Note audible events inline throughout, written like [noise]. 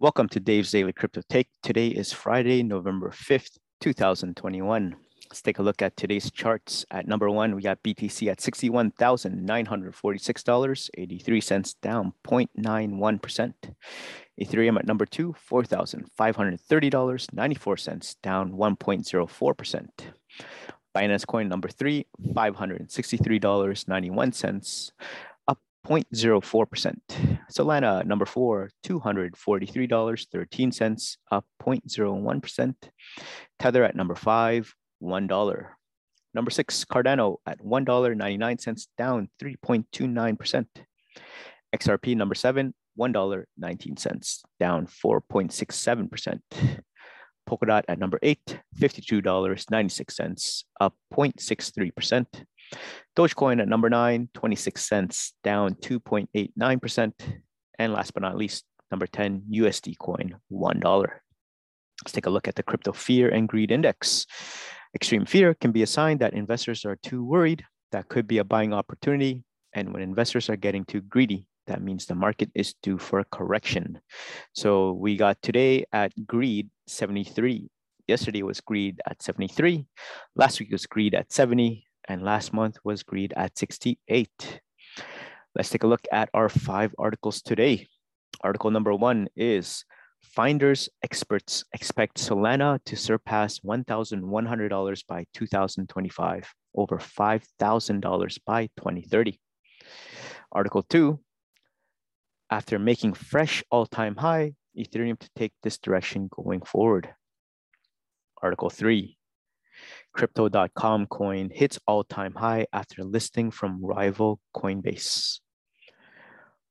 Welcome to Dave's Daily Crypto Take. Today is Friday, November 5th, 2021. Let's take a look at today's charts. At number one, we got BTC at $61,946.83, down 0.91%. Ethereum at number two, $4,530.94, down 1.04%. Binance Coin number three, $563.91, 0.04%. Solana, number four, $243.13, up 0.01%. Tether at number five, $1. Number six, Cardano at $1.99, down 3.29%. XRP number seven, $1.19, down 4.67%. Polkadot at number eight, $52.96, up 0.63%. Dogecoin at number nine, 26 cents, down 2.89%. And last but not least, number 10, USD coin, $1. Let's take a look at the crypto fear and greed index. Extreme fear can be a sign that investors are too worried. That could be a buying opportunity. And when investors are getting too greedy, that means the market is due for a correction. So we got today at greed 73. Yesterday was greed at 73. Last week was greed at 70 and last month was greed at 68. Let's take a look at our five articles today. Article number one is Finders experts expect Solana to surpass $1,100 by 2025, over $5,000 by 2030. Article two, after making fresh all-time high, Ethereum to take this direction going forward. Article three, Crypto.com coin hits all-time high after listing from rival Coinbase.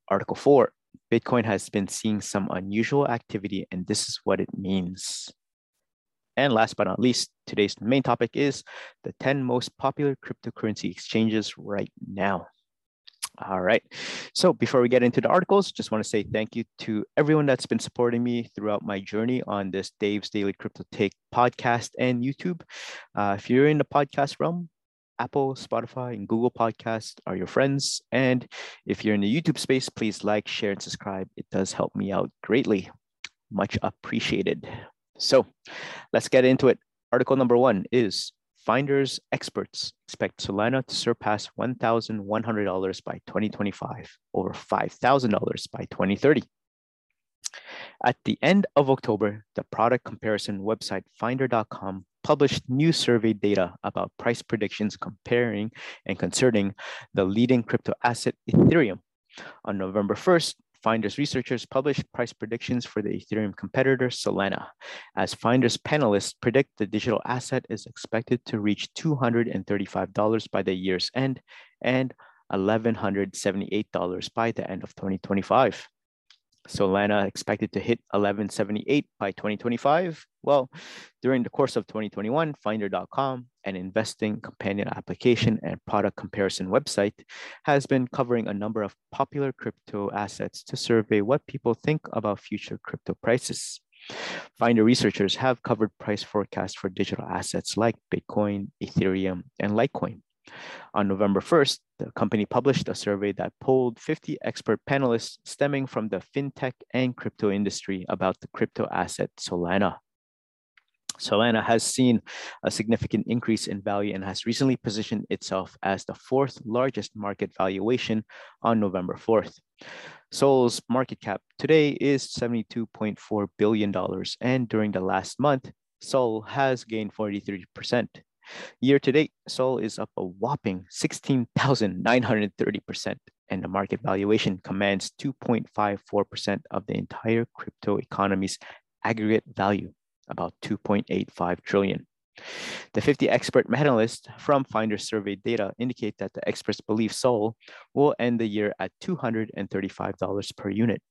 Article 4, Bitcoin has been seeing some unusual activity and this is what it means. And last but not least, today's main topic is the 10 most popular cryptocurrency exchanges right now. All right. So before we get into the articles, just want to say thank you to everyone that's been supporting me throughout my journey on this Dave's Daily Crypto Take podcast and YouTube. Uh, if you're in the podcast realm, Apple, Spotify, and Google Podcasts are your friends. And if you're in the YouTube space, please like, share, and subscribe. It does help me out greatly. Much appreciated. So let's get into it. Article number one is Finders experts expect Solana to surpass $1,100 by 2025, over $5,000 by 2030. At the end of October, the product comparison website finder.com published new survey data about price predictions comparing and concerning the leading crypto asset Ethereum. On November 1st, Finders researchers published price predictions for the Ethereum competitor Solana. As Finders panelists predict the digital asset is expected to reach $235 by the year's end and $1,178 by the end of 2025. Solana expected to hit 1178 by 2025. Well, during the course of 2021, Finder.com, an investing companion application and product comparison website, has been covering a number of popular crypto assets to survey what people think about future crypto prices. Finder researchers have covered price forecasts for digital assets like Bitcoin, Ethereum, and Litecoin. On November 1st, the company published a survey that polled 50 expert panelists stemming from the fintech and crypto industry about the crypto asset Solana. Solana has seen a significant increase in value and has recently positioned itself as the fourth largest market valuation on November 4th. Sol's market cap today is $72.4 billion, and during the last month, Sol has gained 43%. Year to date, Sol is up a whopping 16,930%, and the market valuation commands 2.54% of the entire crypto economy's aggregate value, about 2.85 trillion. The 50 expert panelists from Finder survey data indicate that the experts believe Sol will end the year at $235 per unit.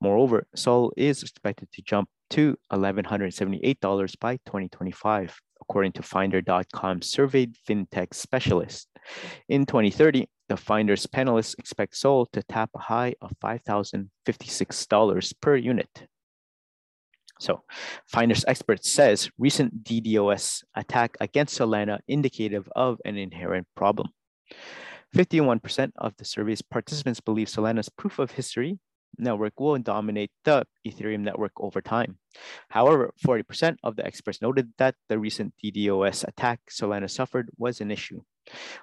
Moreover, Sol is expected to jump to $1,178 by 2025 according to Finder.com surveyed fintech specialists. In 2030, the Finders panelists expect Sol to tap a high of $5,056 per unit. So, Finders expert says recent DDoS attack against Solana indicative of an inherent problem. 51% of the survey's participants believe Solana's proof of history network will dominate the Ethereum network over time. However, 40% of the experts noted that the recent DDoS attack Solana suffered was an issue.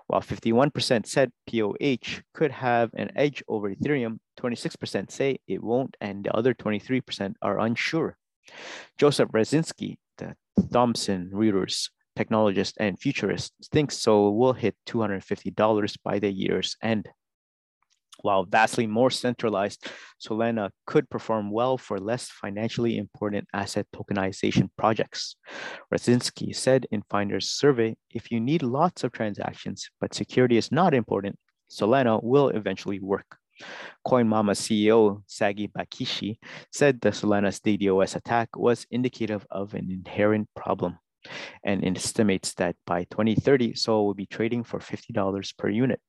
While 51% said POH could have an edge over Ethereum, 26% say it won't, and the other 23% are unsure. Joseph Raczynski, the Thomson Reuters technologist and futurist, thinks Sol will hit $250 by the year's end. While vastly more centralized, Solana could perform well for less financially important asset tokenization projects. Raczynski said in Finder's survey, if you need lots of transactions, but security is not important, Solana will eventually work. CoinMama CEO Sagi Bakishi said the Solana's DDoS attack was indicative of an inherent problem and estimates that by 2030, Sol will be trading for $50 per unit.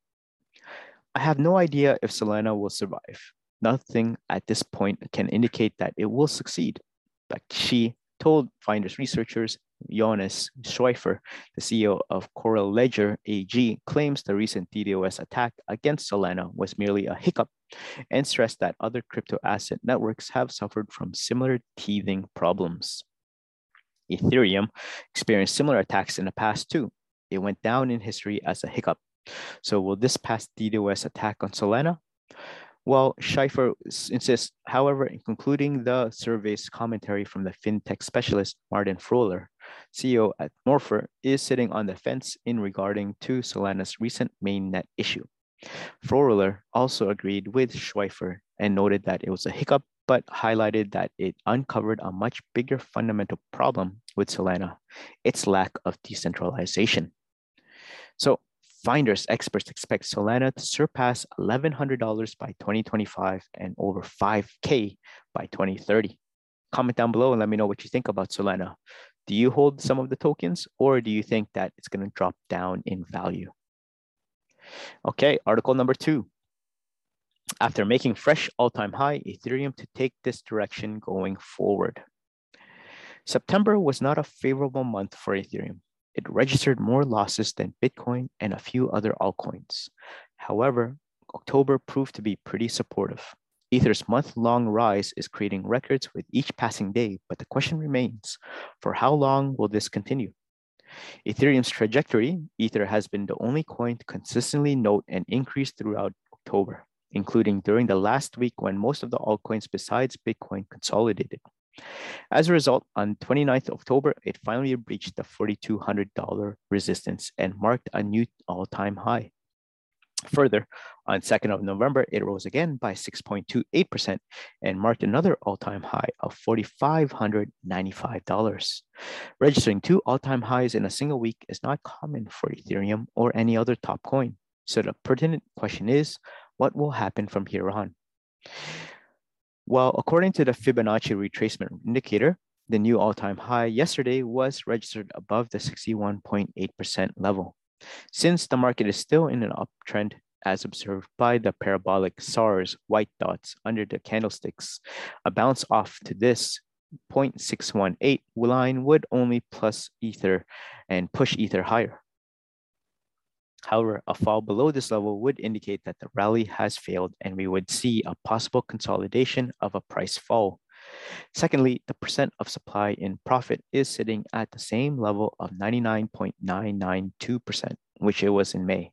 I have no idea if Solana will survive. Nothing at this point can indicate that it will succeed. But she told Finders researchers Jonas Schweifer, the CEO of Coral Ledger AG, claims the recent DDoS attack against Solana was merely a hiccup and stressed that other crypto asset networks have suffered from similar teething problems. Ethereum experienced similar attacks in the past too. It went down in history as a hiccup so will this past DDoS attack on Solana? Well, Schweifer insists, however, in concluding the survey's commentary from the fintech specialist Martin Froehler, CEO at Morpher, is sitting on the fence in regarding to Solana's recent mainnet issue. Froehler also agreed with Schweifer and noted that it was a hiccup, but highlighted that it uncovered a much bigger fundamental problem with Solana, its lack of decentralization. So Finders experts expect Solana to surpass $1,100 by 2025 and over 5K by 2030. Comment down below and let me know what you think about Solana. Do you hold some of the tokens or do you think that it's going to drop down in value? Okay, article number two. After making fresh all-time high, Ethereum to take this direction going forward. September was not a favorable month for Ethereum it registered more losses than Bitcoin and a few other altcoins. However, October proved to be pretty supportive. Ether's month long rise is creating records with each passing day, but the question remains for how long will this continue? Ethereum's trajectory, Ether has been the only coin to consistently note an increase throughout October, including during the last week when most of the altcoins besides Bitcoin consolidated. As a result, on 29th October, it finally breached the $4,200 resistance and marked a new all-time high. Further, on 2nd of November, it rose again by 6.28% and marked another all-time high of $4,595. Registering two all-time highs in a single week is not common for Ethereum or any other top coin. So the pertinent question is, what will happen from here on? Well, according to the Fibonacci retracement indicator, the new all-time high yesterday was registered above the 61.8% level. Since the market is still in an uptrend, as observed by the parabolic SARS white dots under the candlesticks, a bounce off to this 0.618 line would only plus Ether and push Ether higher. However, a fall below this level would indicate that the rally has failed and we would see a possible consolidation of a price fall. Secondly, the percent of supply in profit is sitting at the same level of 99.992%, which it was in May.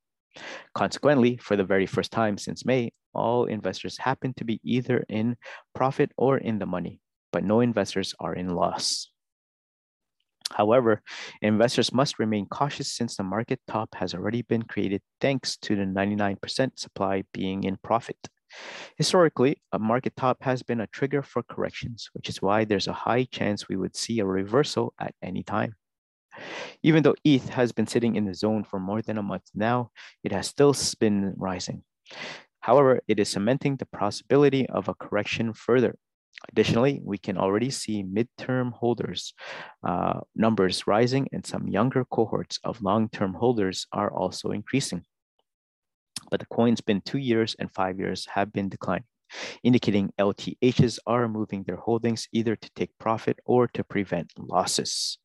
Consequently, for the very first time since May, all investors happen to be either in profit or in the money, but no investors are in loss. However, investors must remain cautious since the market top has already been created thanks to the 99% supply being in profit. Historically, a market top has been a trigger for corrections, which is why there's a high chance we would see a reversal at any time. Even though ETH has been sitting in the zone for more than a month now, it has still been rising. However, it is cementing the possibility of a correction further Additionally, we can already see midterm holders uh, numbers rising and some younger cohorts of long-term holders are also increasing. But the coin's been two years and five years have been declining, indicating LTHs are moving their holdings either to take profit or to prevent losses.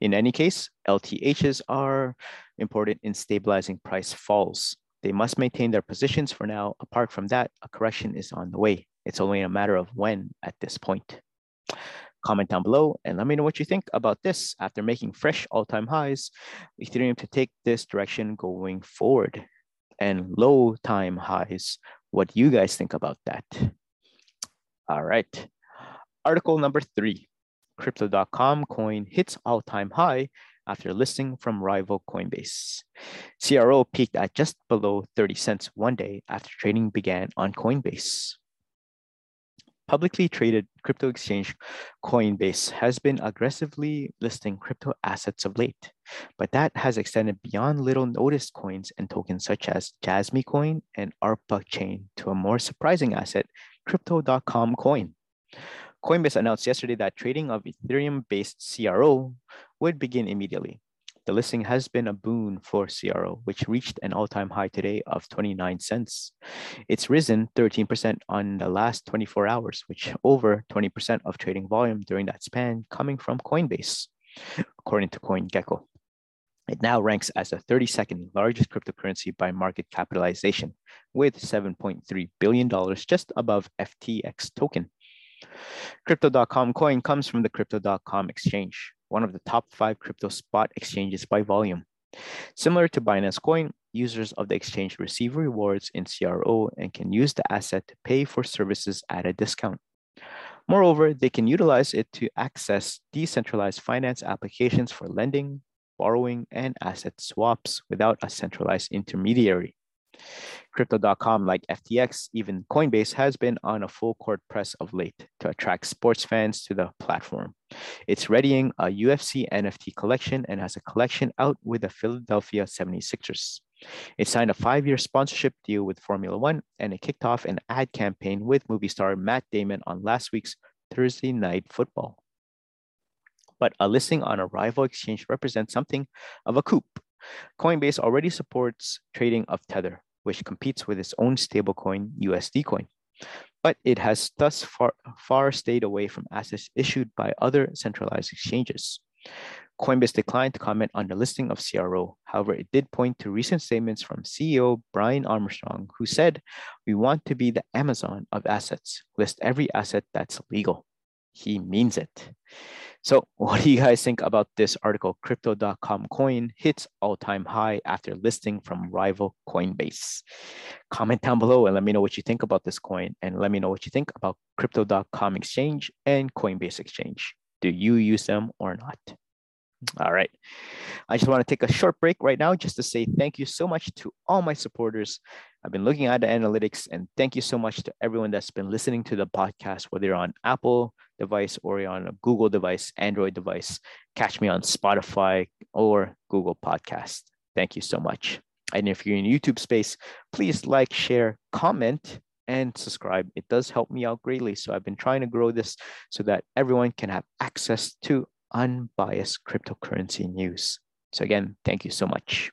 In any case, LTHs are important in stabilizing price falls They must maintain their positions for now. Apart from that, a correction is on the way. It's only a matter of when at this point. Comment down below and let me know what you think about this after making fresh all-time highs, Ethereum to take this direction going forward and low time highs. What do you guys think about that? All right. Article number three, crypto.com coin hits all-time high after listing from rival Coinbase. CRO peaked at just below 30 cents one day after trading began on Coinbase. Publicly traded crypto exchange Coinbase has been aggressively listing crypto assets of late, but that has extended beyond little noticed coins and tokens such as Jasmy Coin and ARPA Chain to a more surprising asset, Crypto.com Coin. Coinbase announced yesterday that trading of Ethereum based CRO would begin immediately. The listing has been a boon for CRO, which reached an all time high today of 29 cents. It's risen 13% on the last 24 hours, which over 20% of trading volume during that span coming from Coinbase, according to CoinGecko. It now ranks as the 32nd largest cryptocurrency by market capitalization, with $7.3 billion just above FTX token. Crypto.com coin comes from the Crypto.com exchange, one of the top five crypto spot exchanges by volume. Similar to Binance Coin, users of the exchange receive rewards in CRO and can use the asset to pay for services at a discount. Moreover, they can utilize it to access decentralized finance applications for lending, borrowing, and asset swaps without a centralized intermediary. Crypto.com, like FTX, even Coinbase, has been on a full court press of late to attract sports fans to the platform. It's readying a UFC NFT collection and has a collection out with the Philadelphia 76ers. It signed a five year sponsorship deal with Formula One and it kicked off an ad campaign with movie star Matt Damon on last week's Thursday Night Football. But a listing on a rival exchange represents something of a coup. Coinbase already supports trading of Tether, which competes with its own stablecoin, USD coin. But it has thus far, far stayed away from assets issued by other centralized exchanges. Coinbase declined to comment on the listing of CRO. However, it did point to recent statements from CEO Brian Armstrong, who said, We want to be the Amazon of assets, list every asset that's legal. He means it. So, [laughs] what do you guys think about this article? Crypto.com coin hits all time high after listing from rival Coinbase. Comment down below and let me know what you think about this coin. And let me know what you think about Crypto.com exchange and Coinbase exchange. Do you use them or not? All right. I just want to take a short break right now just to say thank you so much to all my supporters. I've been looking at the analytics and thank you so much to everyone that's been listening to the podcast, whether you're on Apple device or on a Google device, Android device. Catch me on Spotify or Google Podcast. Thank you so much. And if you're in YouTube space, please like, share, comment, and subscribe. It does help me out greatly. So I've been trying to grow this so that everyone can have access to unbiased cryptocurrency news. So again, thank you so much.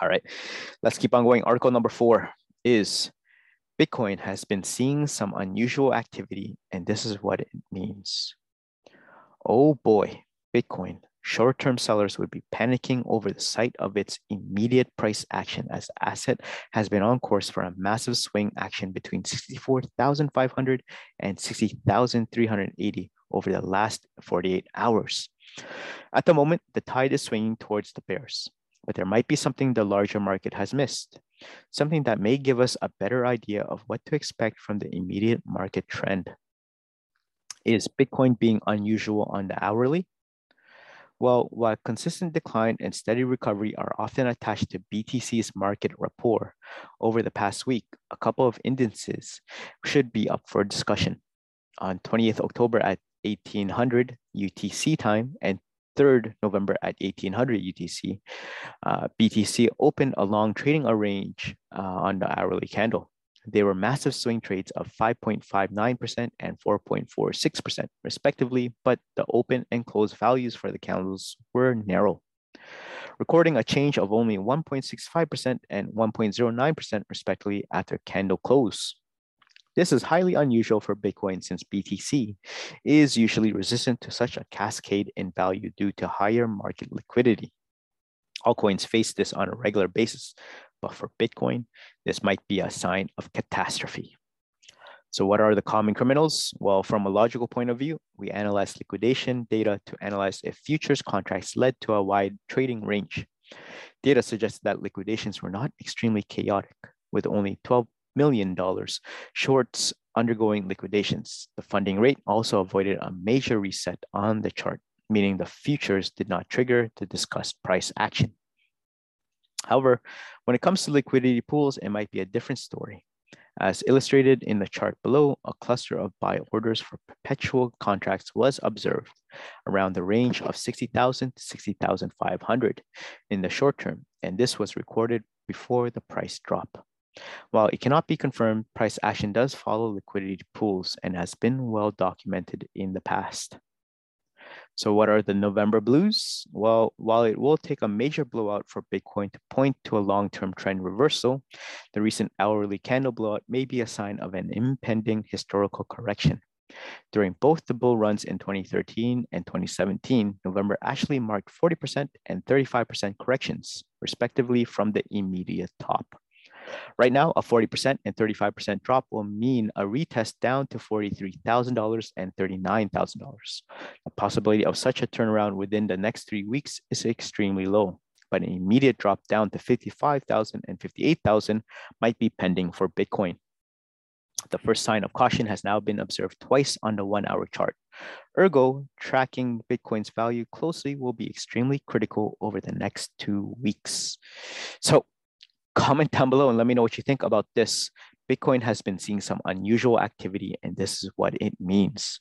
All right, let's keep on going. Article number four is Bitcoin has been seeing some unusual activity, and this is what it means. Oh boy, Bitcoin. Short term sellers would be panicking over the sight of its immediate price action as the asset has been on course for a massive swing action between 64,500 and 60,380 over the last 48 hours. At the moment, the tide is swinging towards the bears, but there might be something the larger market has missed, something that may give us a better idea of what to expect from the immediate market trend. Is Bitcoin being unusual on the hourly? Well, while consistent decline and steady recovery are often attached to BTC's market rapport, over the past week, a couple of indices should be up for discussion. On 20th October at 1800 UTC time and 3rd November at 1800 UTC, uh, BTC opened a long trading range uh, on the hourly candle. They were massive swing trades of 5.59% and 4.46% respectively, but the open and close values for the candles were narrow, recording a change of only 1.65% and 1.09% respectively after candle close. This is highly unusual for Bitcoin since BTC is usually resistant to such a cascade in value due to higher market liquidity. All coins face this on a regular basis, but for Bitcoin, this might be a sign of catastrophe. So what are the common criminals? Well, from a logical point of view, we analyze liquidation data to analyze if futures contracts led to a wide trading range. Data suggests that liquidations were not extremely chaotic, with only $12 million dollars shorts undergoing liquidations. The funding rate also avoided a major reset on the chart, meaning the futures did not trigger the discussed price action. However, when it comes to liquidity pools, it might be a different story. As illustrated in the chart below, a cluster of buy orders for perpetual contracts was observed around the range of 60,000 to 60,500 in the short term, and this was recorded before the price drop. While it cannot be confirmed, price action does follow liquidity pools and has been well documented in the past. So what are the November blues? Well, while it will take a major blowout for Bitcoin to point to a long-term trend reversal, the recent hourly candle blowout may be a sign of an impending historical correction. During both the bull runs in 2013 and 2017, November actually marked 40% and 35% corrections, respectively, from the immediate top. Right now, a 40% and 35% drop will mean a retest down to $43,000 and $39,000. The possibility of such a turnaround within the next three weeks is extremely low, but an immediate drop down to $55,000 and $58,000 might be pending for Bitcoin. The first sign of caution has now been observed twice on the one hour chart. Ergo, tracking Bitcoin's value closely will be extremely critical over the next two weeks. So, comment down below and let me know what you think about this. Bitcoin has been seeing some unusual activity, and this is what it means.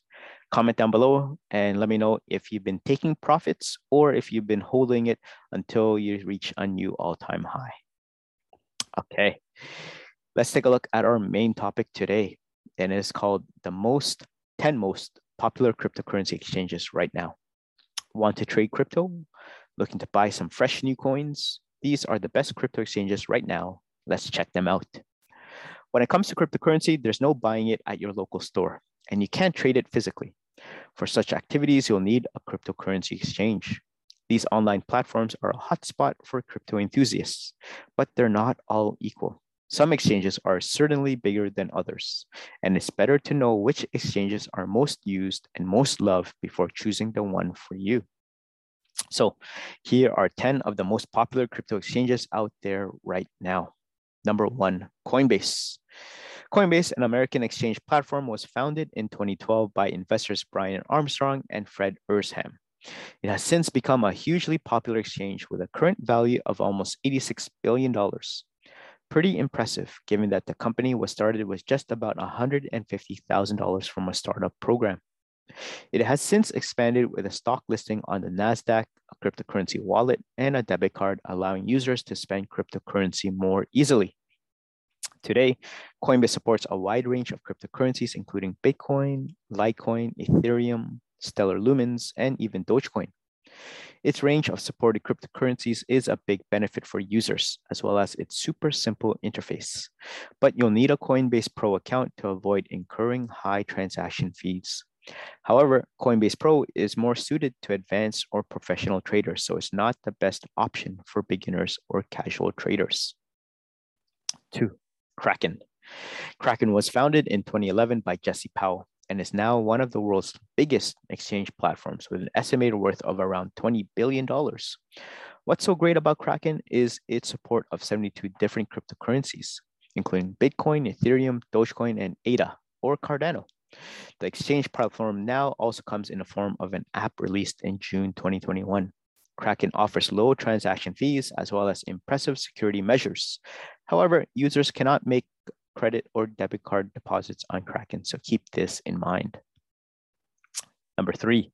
Comment down below and let me know if you've been taking profits or if you've been holding it until you reach a new all time high. Okay, let's take a look at our main topic today, and it's called the most 10 most popular cryptocurrency exchanges right now. Want to trade crypto? Looking to buy some fresh new coins? These are the best crypto exchanges right now. Let's check them out. When it comes to cryptocurrency, there's no buying it at your local store, and you can't trade it physically. For such activities, you'll need a cryptocurrency exchange. These online platforms are a hotspot for crypto enthusiasts, but they're not all equal. Some exchanges are certainly bigger than others, and it's better to know which exchanges are most used and most loved before choosing the one for you. So here are 10 of the most popular crypto exchanges out there right now. Number one, Coinbase. Coinbase, an American exchange platform, was founded in 2012 by investors Brian Armstrong and Fred Ehrsam. It has since become a hugely popular exchange with a current value of almost $86 billion. Pretty impressive, given that the company was started with just about $150,000 from a startup program. It has since expanded with a stock listing on the NASDAQ, a cryptocurrency wallet, and a debit card, allowing users to spend cryptocurrency more easily. Today, Coinbase supports a wide range of cryptocurrencies, including Bitcoin, Litecoin, Ethereum, Stellar Lumens, and even Dogecoin. Its range of supported cryptocurrencies is a big benefit for users, as well as its super simple interface. But you'll need a Coinbase Pro account to avoid incurring high transaction fees. However, Coinbase Pro is more suited to advanced or professional traders, so it's not the best option for beginners or casual traders. Two, Kraken. Kraken was founded in 2011 by Jesse Powell and is now one of the world's biggest exchange platforms with an estimated worth of around $20 billion. What's so great about Kraken is its support of 72 different cryptocurrencies, including Bitcoin, Ethereum, Dogecoin, and ADA or Cardano. The exchange platform now also comes in the form of an app released in June 2021. Kraken offers low transaction fees as well as impressive security measures. However, users cannot make credit or debit card deposits on Kraken, so keep this in mind. Number three,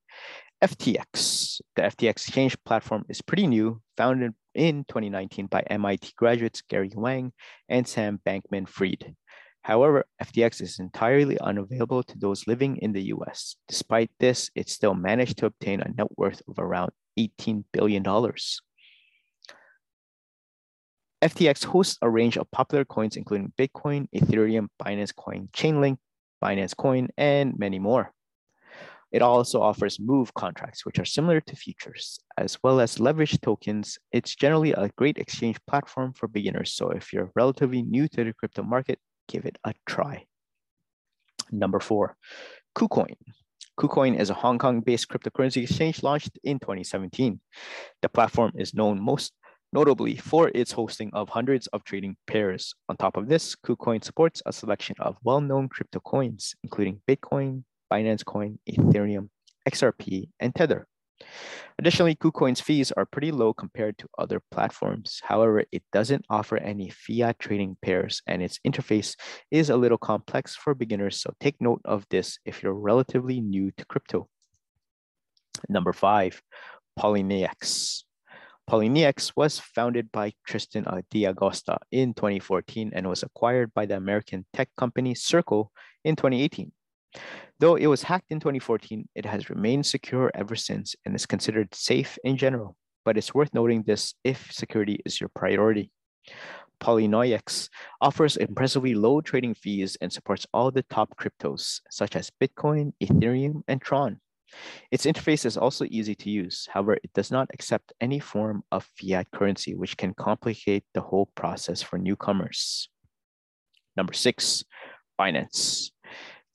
FTX. The FTX exchange platform is pretty new, founded in 2019 by MIT graduates Gary Wang and Sam Bankman Fried. However, FTX is entirely unavailable to those living in the US. Despite this, it still managed to obtain a net worth of around $18 billion. FTX hosts a range of popular coins, including Bitcoin, Ethereum, Binance Coin, Chainlink, Binance Coin, and many more. It also offers move contracts, which are similar to futures, as well as leverage tokens. It's generally a great exchange platform for beginners. So if you're relatively new to the crypto market, give it a try. Number four, KuCoin. KuCoin is a Hong Kong-based cryptocurrency exchange launched in 2017. The platform is known most notably for its hosting of hundreds of trading pairs. On top of this, KuCoin supports a selection of well-known crypto coins, including Bitcoin, Binance Coin, Ethereum, XRP, and Tether. Additionally, KuCoin's fees are pretty low compared to other platforms. However, it doesn't offer any fiat trading pairs and its interface is a little complex for beginners. So take note of this if you're relatively new to crypto. Number five, Poloniex. Poloniex was founded by Tristan D'Agosta in 2014 and was acquired by the American tech company Circle in 2018. Though it was hacked in 2014, it has remained secure ever since and is considered safe in general. But it's worth noting this if security is your priority. Poloniex offers impressively low trading fees and supports all the top cryptos, such as Bitcoin, Ethereum, and Tron. Its interface is also easy to use. However, it does not accept any form of fiat currency, which can complicate the whole process for newcomers. Number six, Binance.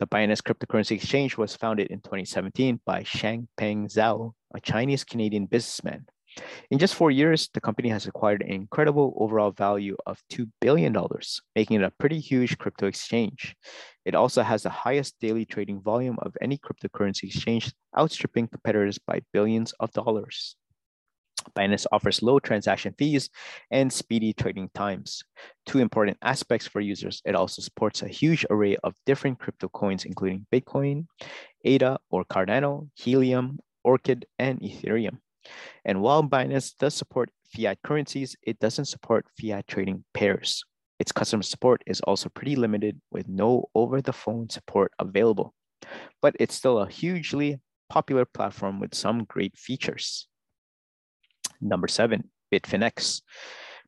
The Binance cryptocurrency exchange was founded in 2017 by Changpeng Zhao, a Chinese Canadian businessman. In just four years, the company has acquired an incredible overall value of $2 billion, making it a pretty huge crypto exchange. It also has the highest daily trading volume of any cryptocurrency exchange, outstripping competitors by billions of dollars. Binance offers low transaction fees and speedy trading times. Two important aspects for users. It also supports a huge array of different crypto coins, including Bitcoin, ADA or Cardano, Helium, Orchid, and Ethereum. And while Binance does support fiat currencies, it doesn't support fiat trading pairs. Its customer support is also pretty limited with no over the phone support available. But it's still a hugely popular platform with some great features. Number seven, Bitfinex.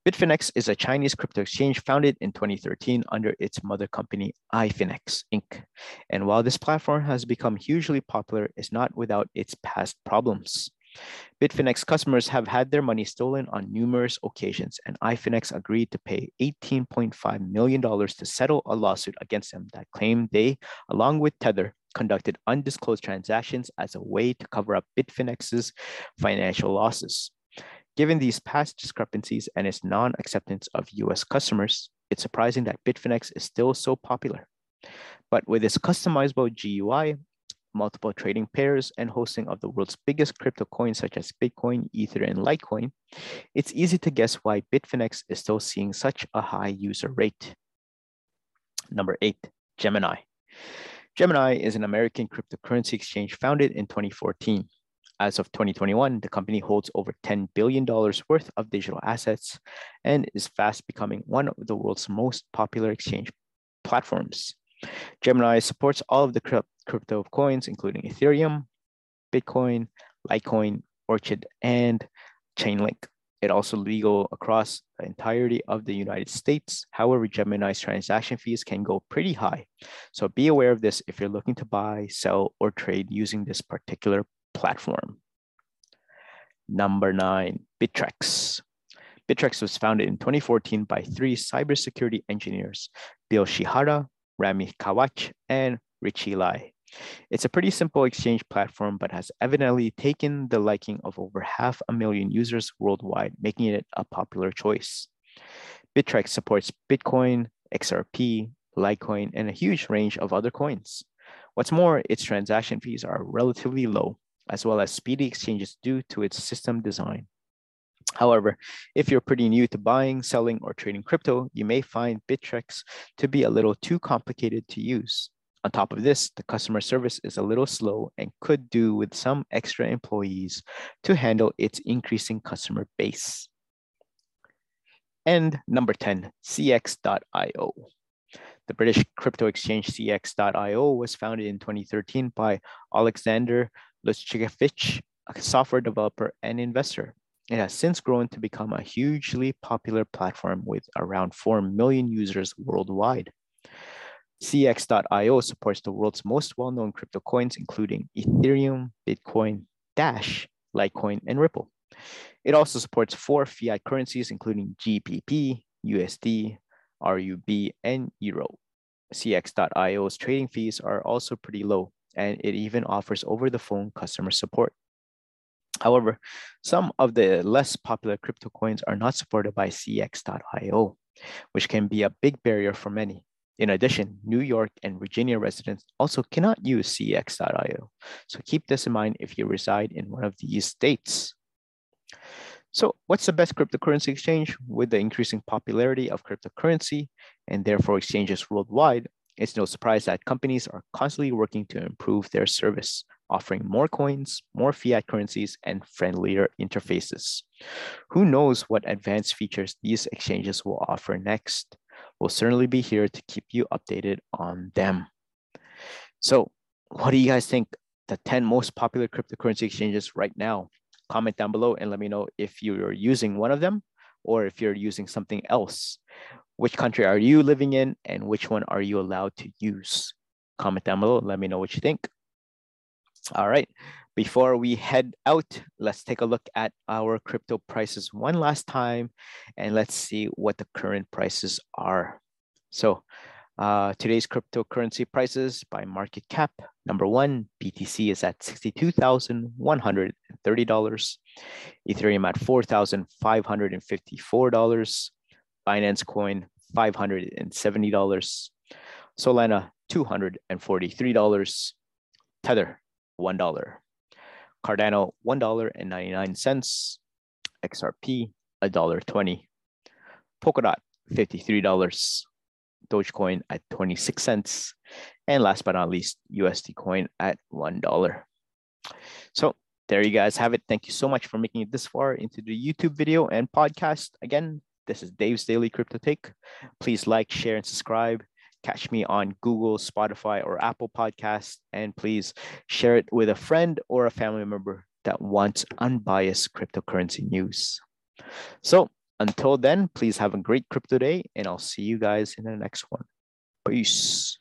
Bitfinex is a Chinese crypto exchange founded in 2013 under its mother company, iFinex Inc. And while this platform has become hugely popular, it's not without its past problems. Bitfinex customers have had their money stolen on numerous occasions, and iFinex agreed to pay $18.5 million to settle a lawsuit against them that claimed they, along with Tether, conducted undisclosed transactions as a way to cover up Bitfinex's financial losses. Given these past discrepancies and its non-acceptance of US customers, it's surprising that Bitfinex is still so popular. But with its customizable GUI, multiple trading pairs, and hosting of the world's biggest crypto coins such as Bitcoin, Ether, and Litecoin, it's easy to guess why Bitfinex is still seeing such a high user rate. Number eight, Gemini. Gemini is an American cryptocurrency exchange founded in 2014. As of 2021, the company holds over $10 billion worth of digital assets and is fast becoming one of the world's most popular exchange platforms. Gemini supports all of the crypto coins, including Ethereum, Bitcoin, Litecoin, Orchid, and Chainlink. It also legal across the entirety of the United States. However, Gemini's transaction fees can go pretty high. So be aware of this if you're looking to buy, sell, or trade using this particular platform. Number nine, Bittrex. Bittrex was founded in 2014 by three cybersecurity engineers, Bill Shihara, Rami Kawach, and Richie Lai. It's a pretty simple exchange platform, but has evidently taken the liking of over half a million users worldwide, making it a popular choice. Bittrex supports Bitcoin, XRP, Litecoin, and a huge range of other coins. What's more, its transaction fees are relatively low, as well as speedy exchanges due to its system design. However, if you're pretty new to buying, selling, or trading crypto, you may find Bittrex to be a little too complicated to use. On top of this, the customer service is a little slow and could do with some extra employees to handle its increasing customer base. And number 10, CX.io. The British crypto exchange CX.io was founded in 2013 by Alexander Lutskevich, a software developer and investor. It has since grown to become a hugely popular platform with around 4 million users worldwide. CX.io supports the world's most well-known crypto coins, including Ethereum, Bitcoin, Dash, Litecoin, and Ripple. It also supports four fiat currencies, including GBP, USD, RUB, and Euro. CX.io's trading fees are also pretty low, and it even offers over-the-phone customer support. However, some of the less popular crypto coins are not supported by CX.io, which can be a big barrier for many. In addition, New York and Virginia residents also cannot use CX.io. So keep this in mind if you reside in one of these states. So what's the best cryptocurrency exchange? With the increasing popularity of cryptocurrency and therefore exchanges worldwide, it's no surprise that companies are constantly working to improve their service, offering more coins, more fiat currencies, and friendlier interfaces. Who knows what advanced features these exchanges will offer next? We'll certainly be here to keep you updated on them. So, what do you guys think the 10 most popular cryptocurrency exchanges right now? Comment down below and let me know if you're using one of them or if you're using something else. Which country are you living in and which one are you allowed to use? Comment down below let me know what you think. All right, before we head out, let's take a look at our crypto prices one last time and let's see what the current prices are. So uh, today's cryptocurrency prices by market cap. Number one, BTC is at $62,130. Ethereum at $4,554. Binance Coin, $570. Solana, $243. Tether, $1. Cardano, $1.99. XRP, $1.20. Polkadot, $53. Dogecoin at 26 cents. And last but not least, USD coin at $1. So there you guys have it. Thank you so much for making it this far into the YouTube video and podcast. Again, this is Dave's Daily Crypto Take. Please like, share, and subscribe. Catch me on Google, Spotify, or Apple Podcasts. And please share it with a friend or a family member that wants unbiased cryptocurrency news. So until then, please have a great crypto day, and I'll see you guys in the next one. Peace.